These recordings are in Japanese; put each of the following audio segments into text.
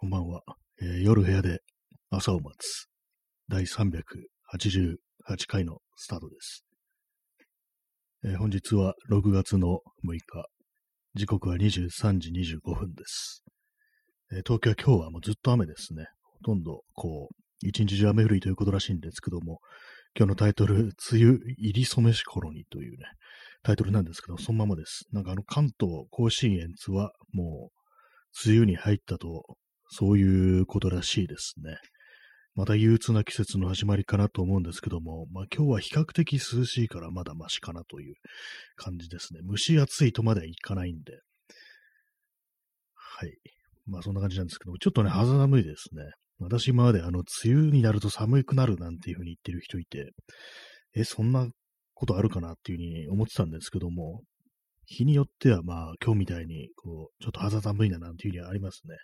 こんばんは、えー夜部屋で朝を待つ第388回のスタートです。えー本日は6月の6日、時刻は23時25分です。えー東京は今日はもうずっと雨ですね。ほとんどこう、一日中雨降りということらしいんですけども、今日のタイトル、梅雨入り染めし頃にというね、タイトルなんですけど、そのままです。なんかあの関東甲信越はもう、梅雨に入ったとそういうことらしいですね。また憂鬱な季節の始まりかなと思うんですけども、まあ今日は比較的涼しいからまだマシかなという感じですね。蒸し暑いとまではいかないんで。はい。まあそんな感じなんですけども、ちょっとね、肌寒いですね。私今まであの、梅雨になると寒くなるなんていうふうに言ってる人いて、え、そんなことあるかなっていうふうに思ってたんですけども、日によってはまあ今日みたいに、こう、ちょっと肌寒いななんていうふうにはありますね。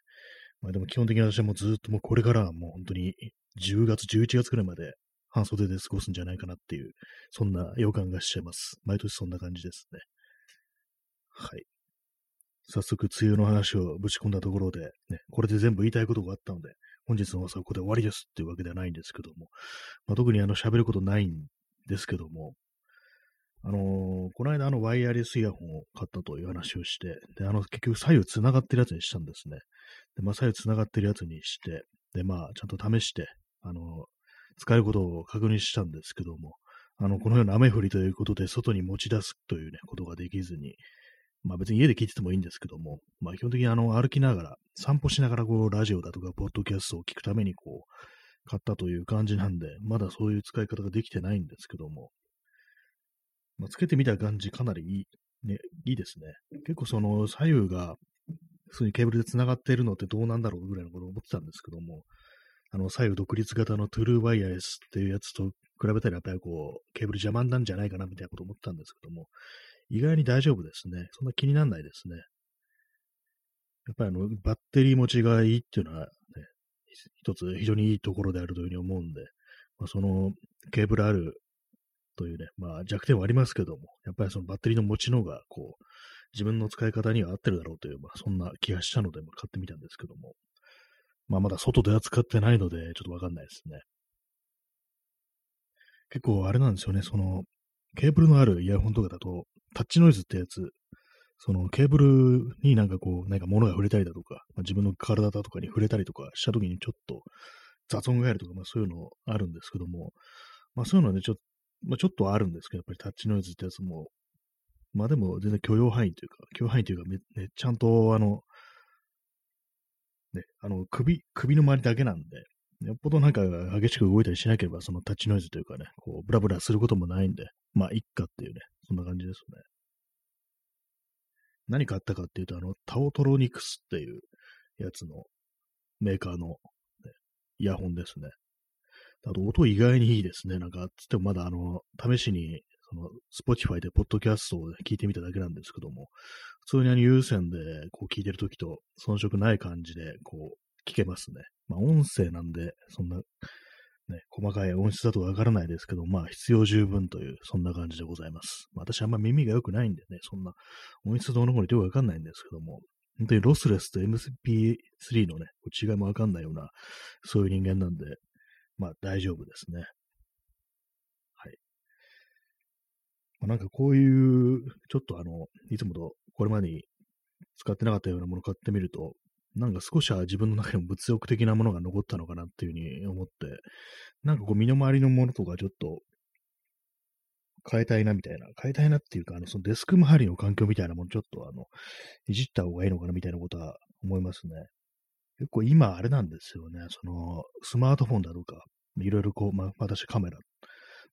まあでも基本的に私はもうずっともうこれからはもう本当に10月、11月くらいまで半袖で過ごすんじゃないかなっていう、そんな予感がしちゃいます。毎年そんな感じですね。はい。早速、梅雨の話をぶち込んだところで、ね、これで全部言いたいことがあったので、本日の放送はここで終わりですっていうわけではないんですけども、まあ、特にあの喋ることないんですけども、あのーこの間あのワイヤレスイヤホンを買ったという話をして、で、あの結局左右繋がってるやつにしたんですね。で、まあ左右繋がってるやつにして、で、まあちゃんと試して、あのー使えることを確認したんですけども、あの、このような雨降りということで外に持ち出すというね、ことができずに、まあ別に家で聞いててもいいんですけども、まあ基本的にあの歩きながら、散歩しながらこうラジオだとかポッドキャストを聞くためにこう、買ったという感じなんで、まだそういう使い方ができてないんですけども、まあ、つけてみた感じかなりいい、ね、いいですね。結構その左右が、普通にケーブルで繋がっているのってどうなんだろうぐらいのことを思ってたんですけども、あの左右独立型のトゥルーワイヤレスっていうやつと比べたらやっぱりこう、ケーブル邪魔なんじゃないかなみたいなことを思ったんですけども、意外に大丈夫ですね。そんな気にならないですね。やっぱりあの、バッテリー持ちがいいっていうのはね、一つ非常にいいところであるというふうに思うんで、まあ、そのケーブルあるというね、まあ弱点はありますけども、やっぱりそのバッテリーの持ちのが、こう、自分の使い方には合ってるだろうという、まあそんな気がしたので、まあ、買ってみたんですけども、まあまだ外では使ってないので、ちょっとわかんないですね。結構あれなんですよね、その、ケーブルのあるイヤホンとかだと、タッチノイズってやつ、そのケーブルになんかこう、なんか物が触れたりだとか、まあ、自分の体だとかに触れたりとかしたときにちょっと雑音が入るとか、まあそういうのあるんですけども、まあそういうのはね、ちょっと、まあちょっとあるんですけど、やっぱりタッチノイズってやつも、まあでも全然許容範囲というか、許容範囲というか、ね、ちゃんとあの、ね、あの、首、首の周りだけなんで、よっぽどなんか激しく動いたりしなければ、そのタッチノイズというかね、こう、ブラブラすることもないんで、まあ、いっかっていうね、そんな感じですね。何買ったかっていうと、あの、タオトロニクスっていうやつのメーカーの、ね、イヤホンですね。あと、音意外にいいですね。なんか、つってもまだあの、試しに、その、Spotify でポッドキャストを、聞いてみただけなんですけども、普通にあの有線でこう聞いてるときと遜色ない感じでこう聞けますね。まあ音声なんで、そんな、ね、細かい音質だとわからないですけど、まあ必要十分という、そんな感じでございます。まあ、私あんま耳が良くないんでね、そんな音質どうのこうのよくわかんないんですけども、本当にロスレスと MP3 のね、違いもわかんないような、そういう人間なんで、まあ大丈夫ですね。はい。まあ、なんかこういう、ちょっとあの、いつもとこれまでに使ってなかったようなものを買ってみると、なんか少しは自分の中にも物欲的なものが残ったのかなっていうふうに思って、なんかこう身の回りのものとかちょっと変えたいなみたいな、変えたいなっていうか、あの、そのデスク周りの環境みたいなものちょっとあの、いじった方がいいのかなみたいなことは思いますね。結構今あれなんですよね、その、スマートフォンだとか、いろいろこう、まあ私カメラ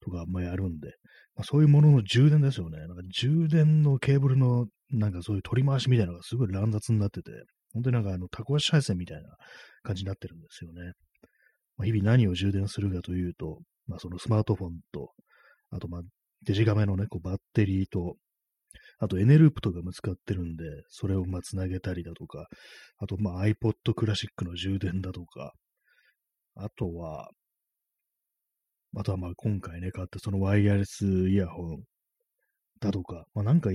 とか、まあやるんで、まあ、そういうものの充電ですよね。なんか充電のケーブルの、なんかそういう取り回しみたいなのがすごい乱雑になってて、本当になんかあの、タコ足配線みたいな感じになってるんですよね。まあ、日々何を充電するかというと、まあそのスマートフォンと、あとまあデジカメのね、こうバッテリーと、あとエネループとかも使ってるんで、それをまあつなげたりだとか、あとまあ iPod クラシックの充電だとか、あとは、あとはまあ今回ね、買ったそのワイヤレスイヤホンだとか、まあなんか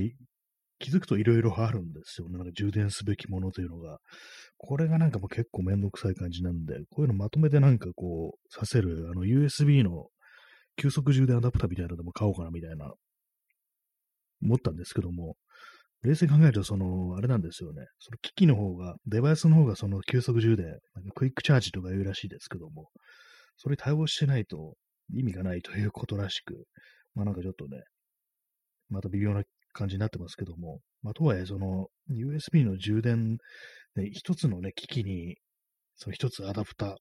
気づくといろいろあるんですよね。なんか充電すべきものというのが。これがなんかもう結構めんどくさい感じなんで、こういうのまとめてなんかこう、させる、あの USB の急速充電アダプターみたいなのでも買おうかなみたいな、思ったんですけども、冷静に考えると、その、あれなんですよね。その機器の方が、デバイスの方がその急速充電、クイックチャージとか言うらしいですけども、それ対応してないと意味がないということらしく、まあなんかちょっとね、また微妙な感じになってますけども、まあとはいえ、その USB の充電、ね、一つのね、機器に、その一つアダプター、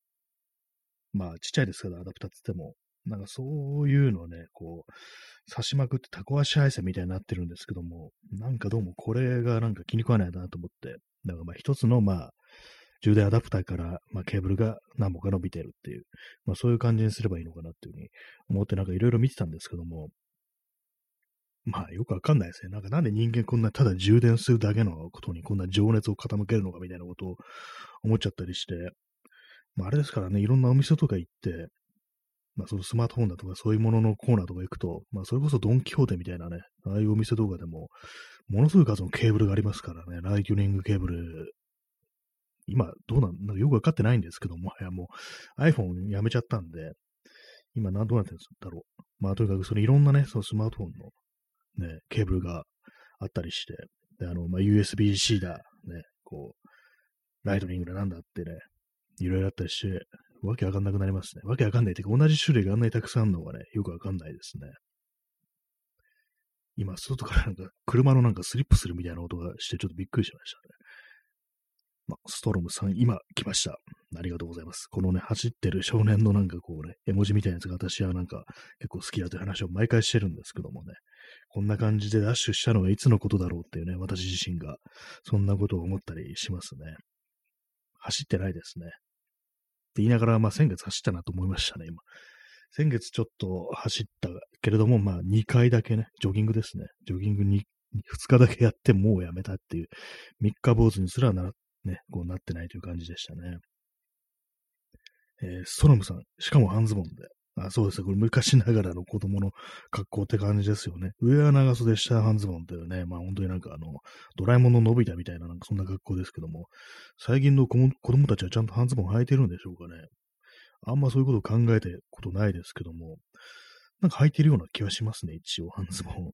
まあちっちゃいですけど、アダプターって言っても、なんかそういうのをね、こう、刺しまくってタコ足配線みたいになってるんですけども、なんかどうもこれがなんか気に食わないなと思って、だからまあ一つのまあ、充電アダプターから、まあ、ケーブルが何本か伸びてるっていう、まあ、そういう感じにすればいいのかなっていうふうに思ってなんかいろいろ見てたんですけども、まあよくわかんないですね。なんかなんで人間こんなただ充電するだけのことにこんな情熱を傾けるのかみたいなことを思っちゃったりして、まああれですからね、いろんなお店とか行って、まあそのスマートフォンだとかそういうもののコーナーとか行くと、まあそれこそドンキホーテみたいなね、ああいうお店とかでも、ものすごい数のケーブルがありますからね、ライトニングケーブル、今どうなん、なんかよくわかってないんですけども、やもう iPhone やめちゃったんで、今何どうなってるんだろう。まあとにかくそのいろんなね、そのスマートフォンのね、ケーブルがあったりして、あの、まあ USB-C だ、ね、こう、ライトニングだなんだってね、いろいろあったりして、わけわかんなくなりますね。わけわかんないっていうか、同じ種類があんなにたくさんあるのがね、よくわかんないですね。今、外からなんか、車のなんかスリップするみたいな音がして、ちょっとびっくりしましたね。まストロムさん、今来ました。ありがとうございます。このね、走ってる少年のなんかこうね、絵文字みたいなやつが私はなんか結構好きだという話を毎回してるんですけどもね、こんな感じでダッシュしたのはいつのことだろうっていうね、私自身がそんなことを思ったりしますね。走ってないですね。って言いながら、まあ先月走ったなと思いましたね、今。先月ちょっと走ったけれども、まあ2回だけね、ジョギングですね。ジョギングに2日だけやってもうやめたっていう、3日坊主にすらな、ね、こうなってないという感じでしたね。えー、ストロムさん、しかも半ズボンで。あそうですね。これ昔ながらの子供の格好って感じですよね。上は長袖、下は半ズボンというね、まあ本当になんかあの、ドラえもんののび太みたいななんかそんな格好ですけども、最近の子供たちはちゃんと半ズボン履いてるんでしょうかね。あんまそういうことを考えたことないですけども、なんか履いてるような気はしますね、一応、半ズボン。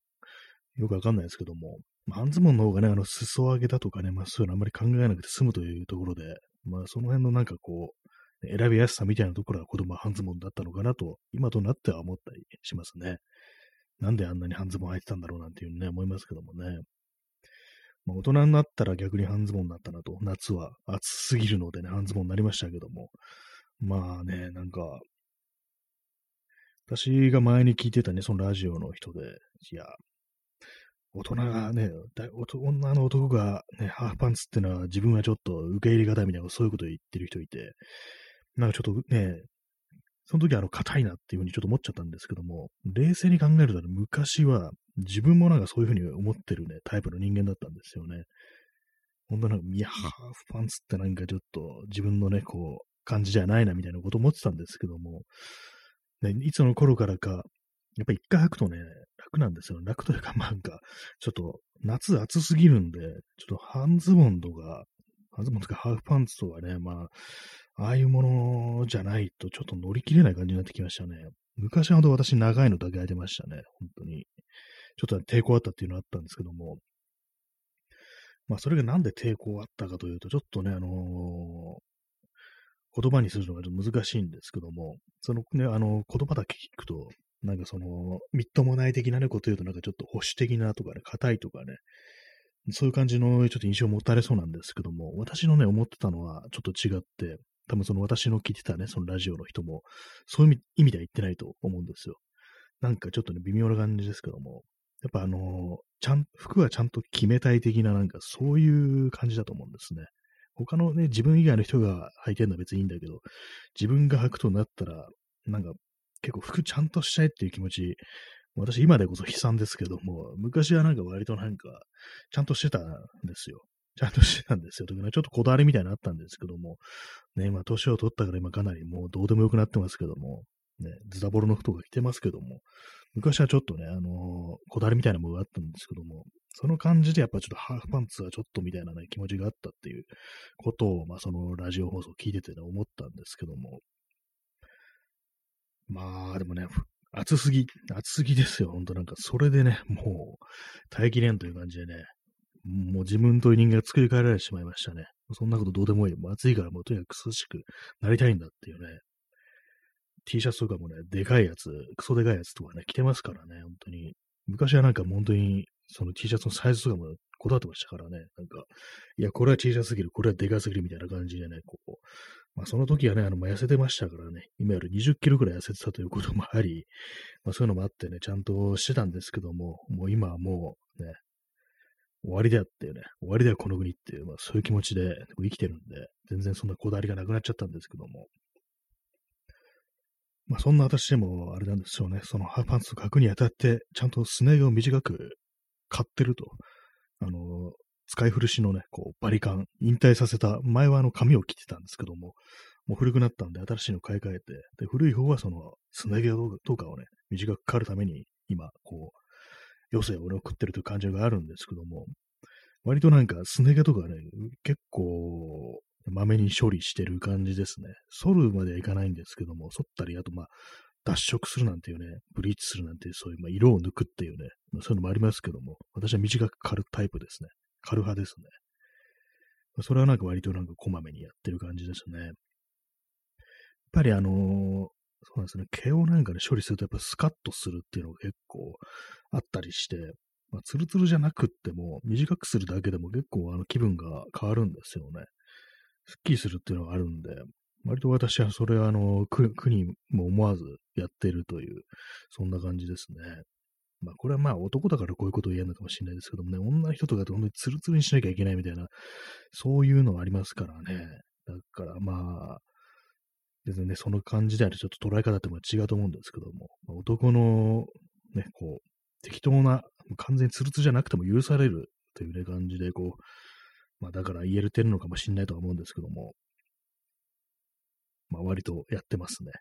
よくわかんないですけども、半ズボンの方がね、あの、裾上げだとかね、まあそういうのあんまり考えなくて済むというところで、まあその辺のなんかこう、選びやすさみたいなところは子供は半ズボンだったのかなと、今となっては思ったりしますね。なんであんなに半ズボン履いてたんだろうなんていうね、思いますけどもね。まあ、大人になったら逆に半ズボンになったなと、夏は暑すぎるのでね、半ズボンになりましたけども。まあね、なんか、私が前に聞いてたね、そのラジオの人で、いや、大人がね、女の男がね、ハーフパンツってのは自分はちょっと受け入れがたいみたいな、そういうことを言ってる人いて、なんかちょっとね、その時はあの、硬いなっていうふうにちょっと思っちゃったんですけども、冷静に考えると、昔は自分もなんかそういうふうに思ってるね、タイプの人間だったんですよね。本当なんか、いや、ハーフパンツってなんかちょっと自分のね、こう、感じじゃないなみたいなこと思ってたんですけども、ね、いつの頃からか、やっぱ一回履くとね、楽なんですよ。楽というか、なんか、ちょっと夏暑すぎるんで、ちょっと半ズボンとか、半ズボンとかハーフパンツとかね、まあ、ああいうものじゃないとちょっと乗り切れない感じになってきましたね。昔ほど私長いのだけ履いてましたね。本当に。ちょっと抵抗あったっていうのはあったんですけども。まあそれがなんで抵抗あったかというと、ちょっとね、あのー、言葉にするのがちょっと難しいんですけども、そのね、あの、言葉だけ聞くと、なんかその、みっともない的なね、こと言うとなんかちょっと保守的なとかね、硬いとかね、そういう感じのちょっと印象を持たれそうなんですけども、私のね、思ってたのはちょっと違って、多分その私の聞いてたね、そのラジオの人も、そういう意味では言ってないと思うんですよ。なんかちょっとね、微妙な感じですけども、やっぱあの、ちゃん、服はちゃんと決めたい的ななんかそういう感じだと思うんですね。他のね、自分以外の人が履いてるのは別にいいんだけど、自分が履くとなったら、なんか結構服ちゃんとしたいっていう気持ち、私今でこそ悲惨ですけども、昔はなんか割となんか、ちゃんとしてたんですよ。ちゃんとしてたんですよ。というかちょっとこだわりみたいなのあったんですけども、ね、今年を取ったから今かなりもうどうでもよくなってますけども、ね、ズタボロの服とか着てますけども、昔はちょっとね、あのー、こだわりみたいなものがあったんですけども、その感じでやっぱちょっとハーフパンツはちょっとみたいなね、気持ちがあったっていうことを、まあそのラジオ放送聞いててね、思ったんですけども。まあ、でもね、暑すぎ、暑すぎですよ、ほんとなんか、それでね、もう、耐えきれんという感じでね、もう自分という人間が作り変えられてしまいましたね。そんなことどうでもいい。もう暑いからもうとにかく涼しくなりたいんだっていうね。T シャツとかもね、でかいやつ、クソでかいやつとかね、着てますからね、本当に。昔はなんか本当に、その T シャツのサイズとかもこだわってましたからね。なんか、いや、これは小さすぎる、これはでかすぎるみたいな感じでね、こう。まあ、その時はね、あの、まあ、痩せてましたからね、今より20キロくらい痩せてたということもあり、まあ、そういうのもあってね、ちゃんとしてたんですけども、もう今はもうね、終わりだよっていうね、終わりだよこの国っていう、まあ、そういう気持ちで生きてるんで、全然そんなこだわりがなくなっちゃったんですけども、まあ、そんな私でも、あれなんですよね、そのハーフパンツを書くにあたって、ちゃんとすね毛を短く買ってると、あの、使い古しのね、こう、バリカン、引退させた、前はあの、髪を切ってたんですけども、もう古くなったんで、新しいの買い替えて、で、古い方はその、すね毛とかをね、短く刈るために、今、こう、余生をね、送ってるという感じがあるんですけども、割となんか、すね毛とかね、結構、まめに処理してる感じですね。剃るまではいかないんですけども、剃ったり、あとまあ、脱色するなんていうね、ブリーチするなんていう、そういう、まあ、色を抜くっていうね、そういうのもありますけども、私は短く刈るタイプですね。刈る派ですね。それはなんか割となんかこまめにやってる感じですね。やっぱりあのー、そうなんですね、毛をなんかね、処理するとやっぱスカッとするっていうのが結構あったりして、まあ、ツルツルじゃなくっても、短くするだけでも結構あの気分が変わるんですよね。スッキリするっていうのがあるんで、割と私はそれはあの苦にも思わずやってるという、そんな感じですね。まあこれはまあ男だからこういうことを言えるのかもしれないですけどもね、女の人とかと本当にツルツルにしなきゃいけないみたいな、そういうのはありますからね。だからまあ、別にね、その感じであるちょっと捉え方っても違うと思うんですけども、まあ、男のね、こう、適当な、完全にツルツルじゃなくても許されるというね、感じで、こう、まあだから言えるてるのかもしれないとは思うんですけども、まあ割とやってますね。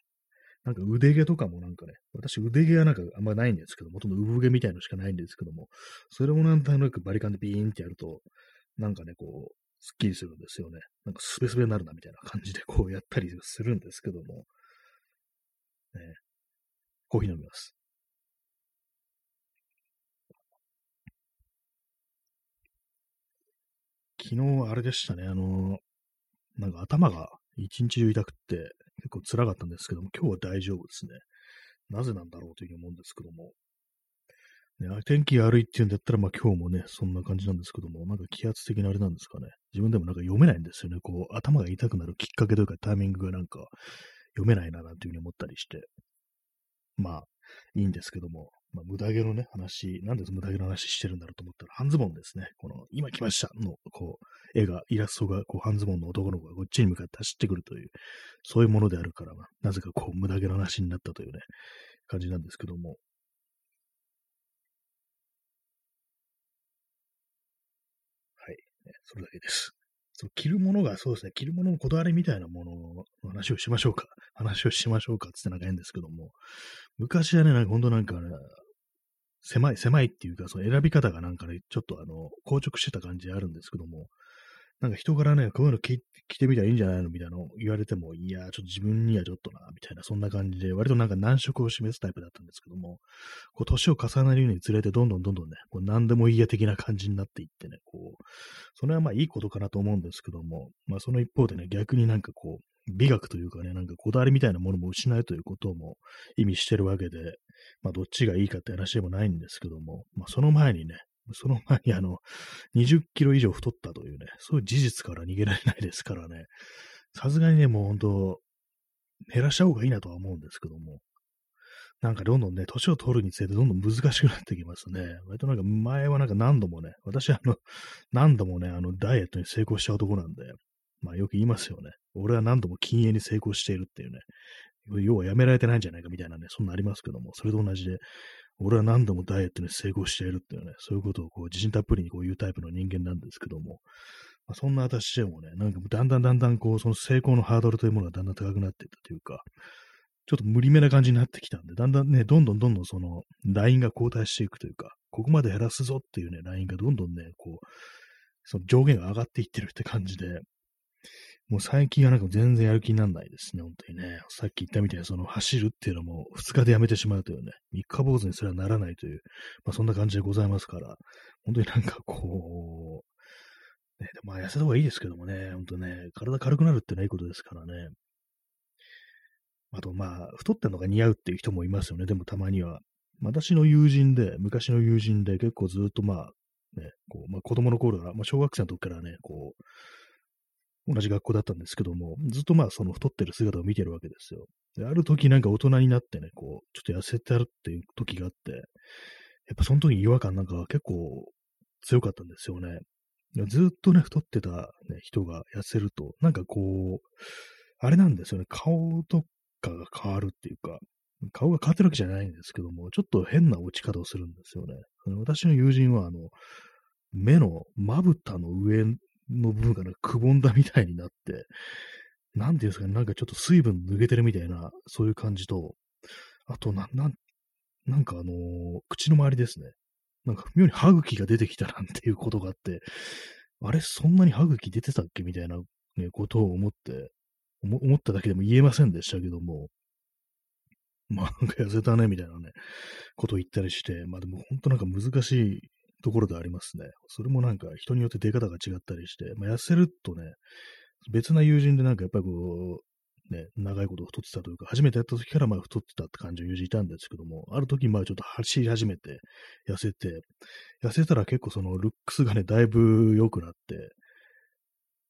なんか腕毛とかもなんかね、私腕毛はなんかあんまないんですけども、ほとんど産毛みたいのしかないんですけども、それもなんとなくバリカンでビーンってやると、なんかね、こう、スッキリするんですよね。なんかスベスベになるなみたいな感じでこうやったりするんですけども、ね、コーヒー飲みます。昨日あれでしたね、あの、なんか頭が一日中痛くって結構辛かったんですけども、今日は大丈夫ですね。なぜなんだろうというふうに思うんですけども。ね、天気悪いっていうんだったら、まあ今日もね、そんな感じなんですけども、なんか気圧的なあれなんですかね。自分でもなんか読めないんですよね。こう、頭が痛くなるきっかけというかタイミングがなんか読めないななんていうふうに思ったりして。まあ、いいんですけども、まあ、無駄毛のね、話、なんで無駄毛の話してるんだろうと思ったら、半ズボンですね。この、今来ましたの、こう、絵が、イラストが、こう、半ズボンの男の子がこっちに向かって走ってくるという、そういうものであるから、なぜかこう、無駄毛の話になったというね、感じなんですけども。はい、それだけです。その着るものが、そうですね、着るもののこだわりみたいなものの話をしましょうか。話をしましょうかってなんか変ですけども、昔はね、なんか本当なんか、ね、狭い、狭いっていうか、その選び方がなんかね、ちょっとあの、硬直してた感じあるんですけども、なんか人からね、こういうの着てみたらいいんじゃないのみたいなのを言われても、いや、ちょっと自分にはちょっとな、みたいな、そんな感じで、割となんか難色を示すタイプだったんですけども、こう、年を重ねるにつれて、どんどんどんどんね、こう何でもいいや的な感じになっていってね、それはまあいいことかなと思うんですけども、まあその一方でね、逆になんかこう、美学というかね、なんかこだわりみたいなものも失うということも意味してるわけで、まあどっちがいいかって話でもないんですけども、まあその前にね、その前にあの、20キロ以上太ったというね、そういう事実から逃げられないですからね、さすがにね、もう本当、減らした方がいいなとは思うんですけども、なんかどんどんね、年を取るにつれてどんどん難しくなってきますね。割となんか前はなんか何度もね、私はあの、何度もね、あの、ダイエットに成功した男なんで、まあよく言いますよね。俺は何度も禁煙に成功しているっていうね。要はやめられてないんじゃないかみたいなね、そんなありますけども、それと同じで、俺は何度もダイエットに成功しているっていうね、そういうことをこう自信たっぷりにこう言うタイプの人間なんですけども、まあ、そんな私でもね、なんかだんだんだんだんこう、その成功のハードルというものがだんだん高くなっていったというか、ちょっと無理めな感じになってきたんで、だんだんね、どんどんどんどんその、ラインが後退していくというか、ここまで減らすぞっていうね、ラインがどんどんね、こう、その上限が上がっていってるって感じで、もう最近はなんか全然やる気にならないですね、本当にね。さっき言ったみたいに、その走るっていうのも2日でやめてしまうというね、3日坊主にすらならないという、まあそんな感じでございますから、本当になんかこう、ね、まあ痩せた方がいいですけどもね、本当ね、体軽くなるってのはいいことですからね。あとまあ、太ってんのが似合うっていう人もいますよね、でもたまには。私の友人で、昔の友人で結構ずっとまあ、ね、こうまあ、子供の頃から、まあ、小学生の時からね、こう、同じ学校だったんですけども、ずっとまあその太ってる姿を見てるわけですよ。で、ある時なんか大人になってね、こう、ちょっと痩せてあるっていう時があって、やっぱその時に違和感なんか結構強かったんですよね。ずっとね、太ってた、ね、人が痩せると、なんかこう、あれなんですよね、顔とかが変わるっていうか、顔が変わってるわけじゃないんですけども、ちょっと変な落ち方をするんですよね。私の友人は、あの、目のまぶたの上の部分がくぼんだみたいになって、なんていうんですかね、なんかちょっと水分抜けてるみたいな、そういう感じと、あと、な、なん、なんかあのー、口の周りですね。なんか妙に歯茎が出てきたなんていうことがあって、あれ、そんなに歯茎出てたっけ？みたいな、ね、ことを思って、思っただけでも言えませんでしたけども、まあ、なんか痩せたね、みたいなね、ことを言ったりして、まあでも本当なんか難しいところでありますね。それもなんか人によって出方が違ったりして、まあ、痩せるとね、別な友人でなんかやっぱりこう、ね、長いこと太ってたというか、初めてやった時からまあ太ってたって感じの友人いたんですけども、ある時まあちょっと走り始めて、痩せて、痩せたら結構そのルックスがね、だいぶ良くなって、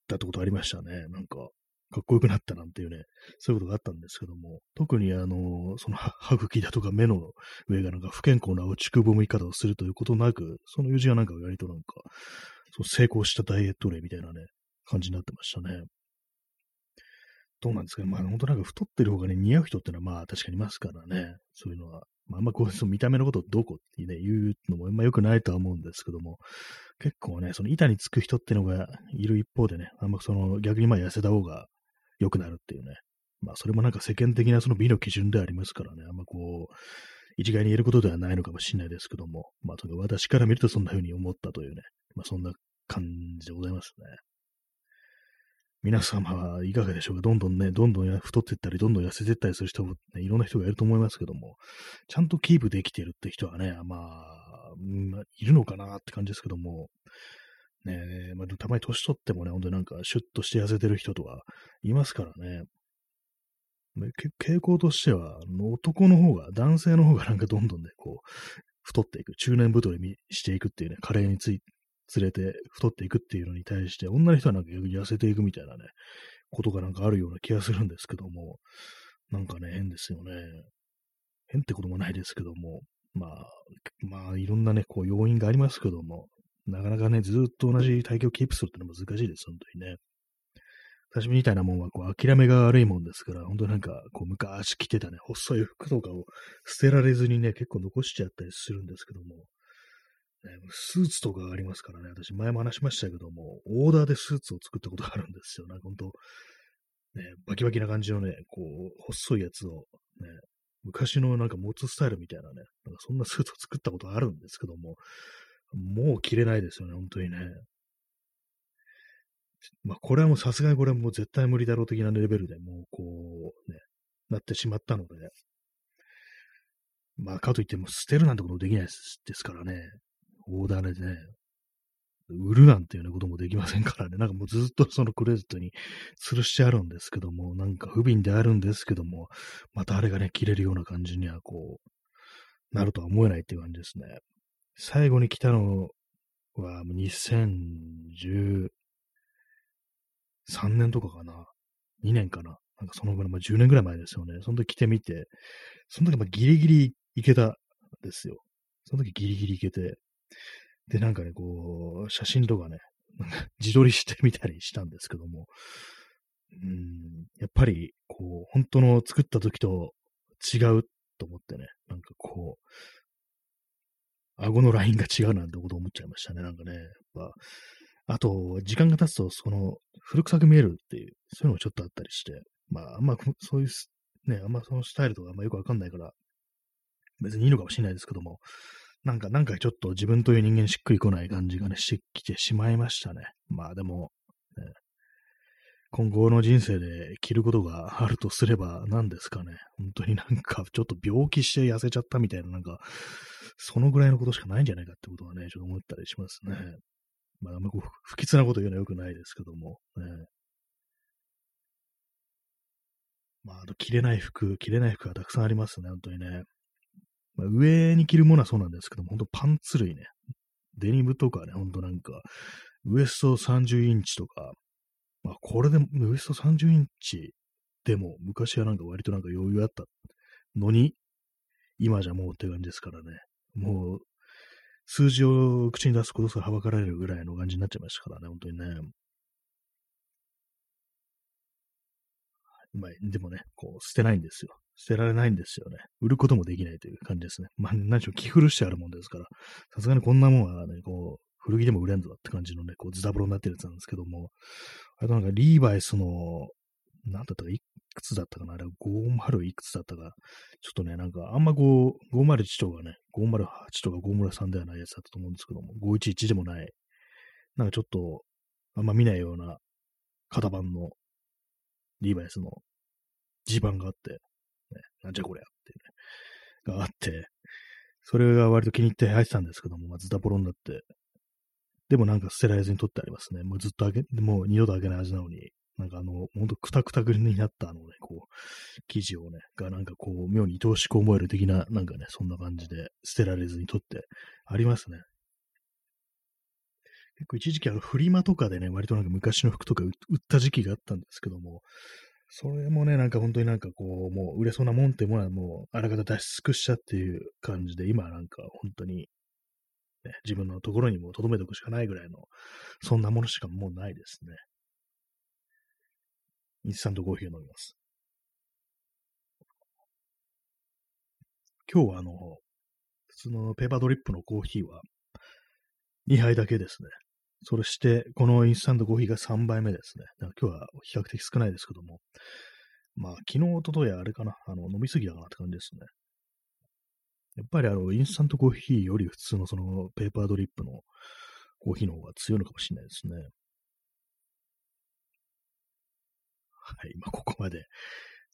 だってことありましたね。なんか、かっこよくなったなんていうね、そういうことがあったんですけども、特にあの、その歯茎だとか目の上がなんか不健康な落ちくぼみ方をするということなく、その友人はなんか割となんか、そう成功したダイエット例みたいなね、感じになってましたね。どうなんですかね。まあ本当なんか太ってる方がね、似合う人ってのはまあ確かにいますからね。そういうのは。まああんまこう、その見た目のことをどこってね、言うのもあんま良くないとは思うんですけども、結構ね、その板につく人ってのがいる一方でね、あんまその逆にまあ痩せた方が良くなるっていうね。まあ、それもなんか世間的なその美の基準でありますからね、あんまこう、一概に言えることではないのかもしれないですけども、まあ、とにか私から見るとそんな風に思ったというね、まあ、そんな感じでございますね。皆様はいかがでしょうか？どんどんね、どんどん太っていったり、どんどん痩せていったりする人も、ね、いろんな人がいると思いますけども、ちゃんとキープできてるって人はね、まあ、まあ、いるのかなって感じですけども、ねえ、まあ、たまに年取ってもね、本当になんかシュッとして痩せてる人とかいますからね。傾向としては、男の方が、男性の方がなんかどんどんね、こう、太っていく、中年太りにしていくっていうね、加齢につい連れて太っていくっていうのに対して、女の人はなんか痩せていくみたいなね、ことがなんかあるような気がするんですけども、なんかね、変ですよね。変ってこともないですけども、まあ、まあ、いろんなね、こう、要因がありますけども、なかなかね、ずっと同じ体型をキープするってのは難しいです、本当にね。私みたいなもんは、こう、諦めが悪いもんですから、本当なんか、こう、昔着てたね、細い服とかを捨てられずにね、結構残しちゃったりするんですけども、ね、スーツとかありますからね、私前も話しましたけども、オーダーでスーツを作ったことがあるんですよ。なんか本当、ね、バキバキな感じのね、こう、細いやつを、ね、昔のなんか持つスタイルみたいなね、なんかそんなスーツを作ったことあるんですけども、もう着れないですよね、本当にね。まあ、これはもうさすがにこれはもう絶対無理だろう的なレベルでもうこう、ね、なってしまったので、まあ、かといっても捨てるなんてこともできないですからね。大種でね、売るなんていうようなこともできませんからね。なんかもうずっとそのクレジットに吊るしてあるんですけども、なんか不憫であるんですけども、またあれがね、切れるような感じにはこう、なるとは思えないっていう感じですね。最後に来たのは2013年とかかな。2年かな。なんかそのぐらい、まあ、10年ぐらい前ですよね。その時来てみて、その時まあギリギリ行けたんですよ。その時ギリギリ行けて、で、なんかね、こう、写真とかね、自撮りしてみたりしたんですけども、うん、やっぱり、こう、本当の作った時と違うと思ってね、なんかこう、顎のラインが違うなんてこと思っちゃいましたね。なんかね。やっぱあと、時間が経つと、その、古臭く見えるっていう、そういうのがちょっとあったりして、まあ、あんま、そういう、ね、あんまそのスタイルとかあんまよくわかんないから、別にいいのかもしれないですけども、なんか、なんかちょっと自分という人間しっくりこない感じがね、してきてしまいましたね。まあでも、ね、今後の人生で着ることがあるとすれば何ですかね。本当になんかちょっと病気して痩せちゃったみたいな、なんか、そのぐらいのことしかないんじゃないかってことはね、ちょっと思ったりしますね。まあ、あんまこう不吉なこと言うのは良くないですけども、ね。まあ、あと着れない服、着れない服がたくさんありますね、本当にね。まあ、上に着るものはそうなんですけども、本当パンツ類ね。デニムとかね、ほんとなんか、ウエスト30インチとか、まあ、これでウエスト30インチでも、昔はなんか割となんか余裕あったのに、今じゃもうって感じですからね。もう、数字を口に出すことさはばかられるぐらいの感じになっちゃいましたからね、本当にね。まあ、でもね、こう、捨てないんですよ。捨てられないんですよね。売ることもできないという感じですね。まあ、何しろ着古してあるもんですから、さすがにこんなもんはね、こう、古着でも売れんぞって感じのね、こう、ズダブロになってるやつなんですけども、あとなんか、リーバイスの、なんだったか、いくつだったかなあれ、50いくつだったか。ちょっとね、なんか、あんまこう、501とかね、508とか503ではないやつだったと思うんですけども、511でもない、なんかちょっと、あんま見ないような型番のリーバイスの地盤があって、ね、なんじゃこりゃってね、があって、それが割と気に入って入ってたんですけども、まあ、ズタボロになって、でもなんか捨てられずに取ってありますね。もうずっとあげ、もう二度とあげない味なのに、なんかあの、ほんとくたくたくになったあのね、こう、生地をね、がなんかこう、妙に愛おしく思える的な、なんかね、そんな感じで捨てられずに取ってありますね。結構一時期あのフリマとかでね、割となんか昔の服とか売った時期があったんですけども、それもね、なんか本当になんかこう、もう売れそうなもんってものはもうあらかた出し尽くしたっていう感じで、今なんか本当に、ね、自分のところにも留めておくしかないぐらいの、そんなものしかもうないですね。インスタントコーヒーを飲みます。今日はあの、普通のペーパードリップのコーヒーは2杯だけですね。それして、このインスタントコーヒーが3杯目ですね。今日は比較的少ないですけども。まあ、昨日、おとといあれかな、あの、飲みすぎたかなって感じですね。やっぱりあの、インスタントコーヒーより普通のその、ペーパードリップのコーヒーの方が強いのかもしれないですね。はい、まあ、ここまで、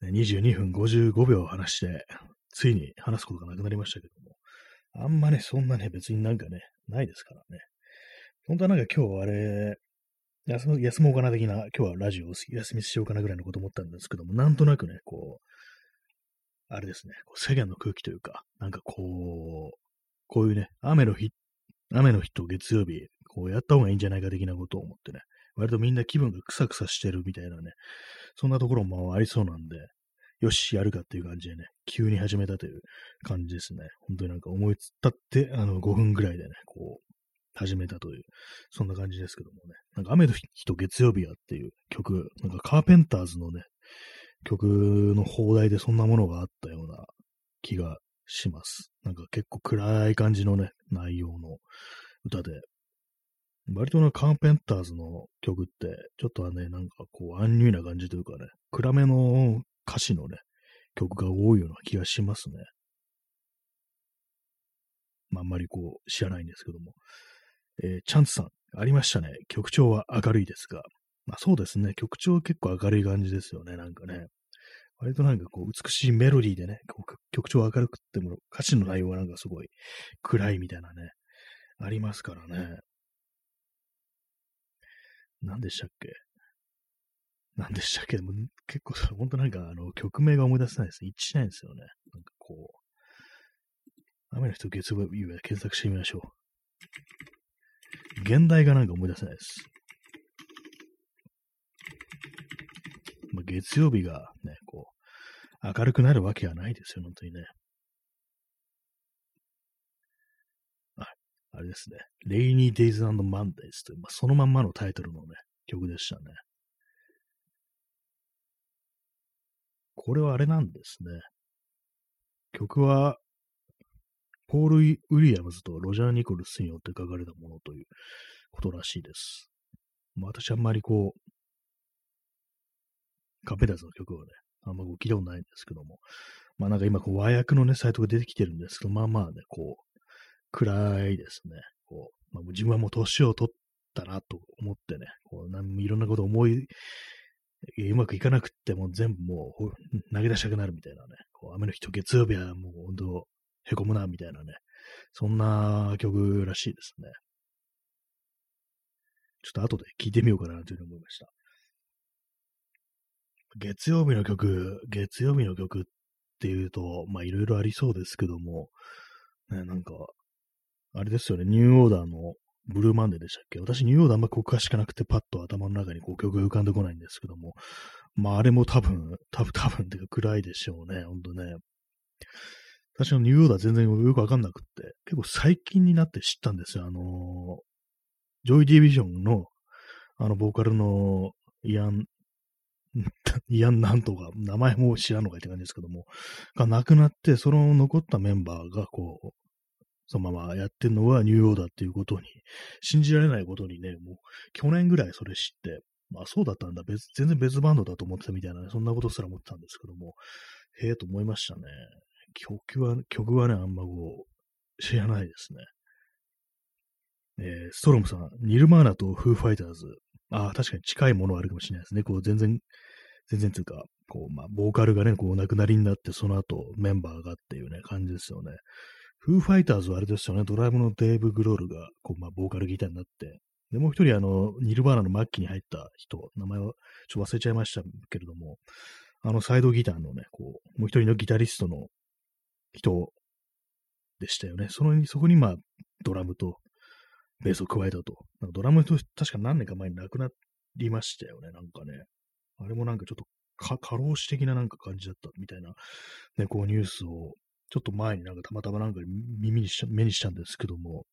22分55秒話して、ついに話すことがなくなりましたけども。あんまね、そんなね、別になんかね、ないですからね。本当はなんか今日あれ、休もうかな的な、今日はラジオを休みしようかなぐらいのこと思ったんですけども、なんとなくね、こう、あれですね、こう世間の空気というか、なんかこう、こういうね、雨の日、雨の日と月曜日、こうやった方がいいんじゃないか的なことを思ってね、割とみんな気分がクサクサしてるみたいなね、そんなところもありそうなんで、よし、やるかっていう感じでね、急に始めたという感じですね。本当になんか思いつったって、あの、5分ぐらいでね、こう、始めたという、そんな感じですけどもね。なんか雨の日と月曜日やっていう曲、なんかカーペンターズのね、曲の放題でそんなものがあったような気がします。なんか結構暗い感じのね、内容の歌で。割となカーペンターズの曲って、ちょっとはね、なんかこう、アンニュイな感じというかね、暗めの歌詞のね、曲が多いような気がしますね。まあ、あんまりこう、知らないんですけども。えー、チャンスさん、ありましたね。曲調は明るいですが。まあそうですね。曲調は結構明るい感じですよね。なんかね。割となんかこう、美しいメロディーでね、曲調明るくっても、歌詞の内容はなんかすごい暗いみたいなね、ありますからね。何でしたっけ？何でしたっけ？結構さ、ほんとなんかあの、曲名が思い出せないです。一致しないんですよね。なんかこう、雨の人月曜日は検索してみましょう。現代がなんか思い出せないです。まあ、月曜日がね、こう、明るくなるわけはないですよ、本当にね。ああれですね。Rainy Days and Mondays という、まあ、そのまんまのタイトルのね、曲でしたね。これはあれなんですね。曲は、ポール・ウィリアムズとロジャー・ニコルスによって書かれたものということらしいです。まあ、私あんまりこう、カペタズの曲をね、あんまこう聞いたことないんですけども、まあなんか今こう和訳のね、サイトが出てきてるんですけど、まあまあね、こう、暗いですね。こう、まあ、自分はもう年を取ったなと思ってね、こうなんいろんなこと思い、うまくいかなくっても全部もう投げ出したくなるみたいなね、こう雨の日と月曜日はもう本当へこむなみたいなね、そんな曲らしいですね。ちょっと後で聞いてみようかなというふうに思いました。月曜日の曲、月曜日の曲っていうと、まあいろいろありそうですけども、ね、なんか、あれですよね、ニューオーダーのブルーマンデーでしたっけ？私、ニューオーダーあんま国歌しかなくて、パッと頭の中にこう曲が浮かんでこないんですけども、まああれも多分、多分、多分っていうか暗いでしょうね、ほんとね。私のニューオーダー全然よくわかんなくって、結構最近になって知ったんですよ。あのー、ジョイ・ディビジョンの、あの、ボーカルのイアン、イアンなんとか、名前も知らんのかって感じですけども、が亡くなって、その残ったメンバーが、こう、そのままやってるのはニューオーダーっていうことに、信じられないことにね、もう、去年ぐらいそれ知って、まあそうだったんだ、別、全然別バンドだと思ってたみたいなね、そんなことすら思ってたんですけども、へえと思いましたね。曲は、曲はね、あんまこう、知らないですね。えー、ストロムさん、ニルマーナとフーファイターズ。ああ、確かに近いものはあるかもしれないですね。こう、全然、全然というか、こう、まあ、ボーカルがね、こう、亡くなりになって、その後、メンバーがっていうね、感じですよね。フーファイターズはあれですよね、ドラムのデーブ・グロールが、こう、まあ、ボーカルギターになって、で、もう一人、あの、ニルバーナの末期に入った人、名前をちょっと忘れちゃいましたけれども、あの、サイドギターのね、こう、もう一人のギタリストの人でしたよね。その、そこに、まあ、ドラムとベースを加えたと。なんかドラムと確か何年か前に亡くなりましたよね、なんかね。あれもなんかちょっとか、過労死的ななんか感じだったみたいな、ね、こうニュースを、ちょっと前になんかたまたまなんか耳にした、目にしたんですけども、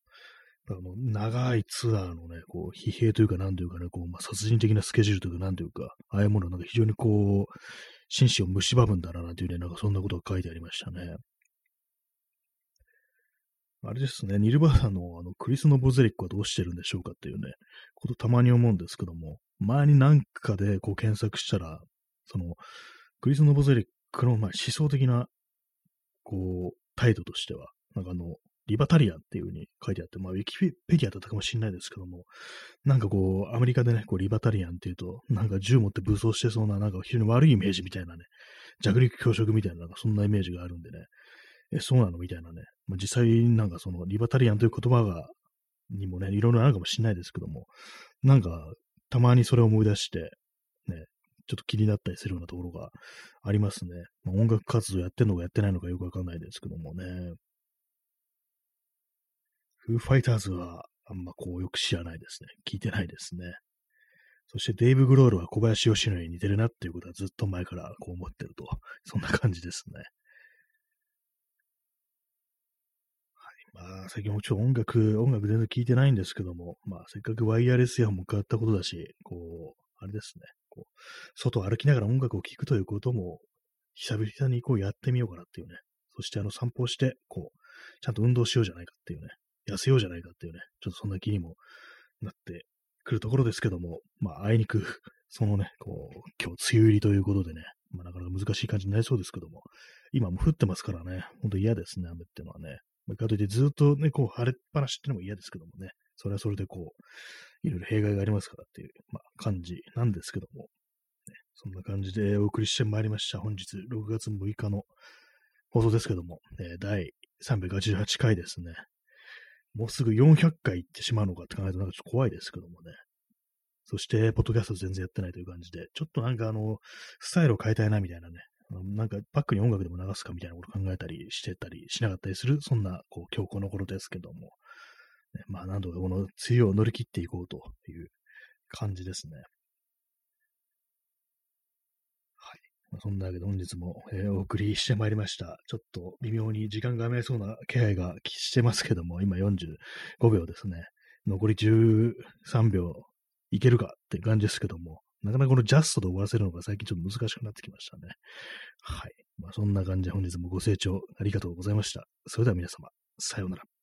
あの、長いツアーのね、こう、疲弊というか、なんというかね、こう、まあ、殺人的なスケジュールというか、なんというか、ああいうものなんか非常にこう、心身を蝕むんだな、なんていうね、なんかそんなことが書いてありましたね。あれですね、ニルバーナのあのクリス・ノボゼリックはどうしてるんでしょうかっていうね、ことたまに思うんですけども、前に何かでこう検索したら、その、クリス・ノボゼリックのまあ思想的な、こう、態度としては、なんかあの、リバタリアンっていう風に書いてあって、まあ、ウィキペディアだったかもしれないですけども、なんかこう、アメリカでね、こう、リバタリアンっていうと、なんか銃持って武装してそうな、なんか非常に悪いイメージみたいなね、弱肉強食みたいな、なんかそんなイメージがあるんでね、え、そうなの？みたいなね。まあ、実際なんかそのリバタリアンという言葉が、にもね、いろいろあるかもしれないですけども、なんかたまにそれを思い出して、ね、ちょっと気になったりするようなところがありますね。まあ、音楽活動やってんのかやってないのかよくわかんないですけどもね。フーファイターズはあんまこうよく知らないですね。聞いてないですね。そしてデイブ・グロールは小林義則に似てるなっていうことはずっと前からこう思ってると。そんな感じですね。まあ、最近もちょっと音楽、音楽全然聞いてないんですけども、まあ、せっかくワイヤレスイヤホンも変わったことだし、こう、あれですね、こう、外を歩きながら音楽を聴くということも、久々にこうやってみようかなっていうね。そしてあの散歩をして、こう、ちゃんと運動しようじゃないかっていうね。痩せようじゃないかっていうね。ちょっとそんな気にもなってくるところですけども、まあ、あいにく、そのね、こう、今日梅雨入りということでね、まあ、なかなか難しい感じになりそうですけども、今も降ってますからね、ほんと嫌ですね、雨っていうのはね。かといってずっとね、こう晴れっぱなしってのも嫌ですけどもね、それはそれでこう、いろいろ弊害がありますからっていう、まあ、感じなんですけども、ね、そんな感じでお送りしてまいりました。本日6月6日の放送ですけども、えー、第388回ですね。もうすぐ400回行ってしまうのかって考えるとなんかちょっと怖いですけどもね。そして、ポッドキャスト全然やってないという感じで、ちょっとなんかあの、スタイルを変えたいなみたいなね、なんかバックに音楽でも流すかみたいなこと考えたりしてたりしなかったりする、そんな、こう、強行の頃ですけども、ね、まあ、なんとかこの梅雨を乗り切っていこうという感じですね。はい。まあ、そんなわけで本日も、えー、お送りしてまいりました。ちょっと微妙に時間が余りそうな気配がしてますけども、今45秒ですね。残り13秒いけるかって感じですけども、なかなかこのジャストで終わらせるのが最近ちょっと難しくなってきましたね。はい。まあ、そんな感じで本日もご清聴ありがとうございました。それでは皆様、さようなら。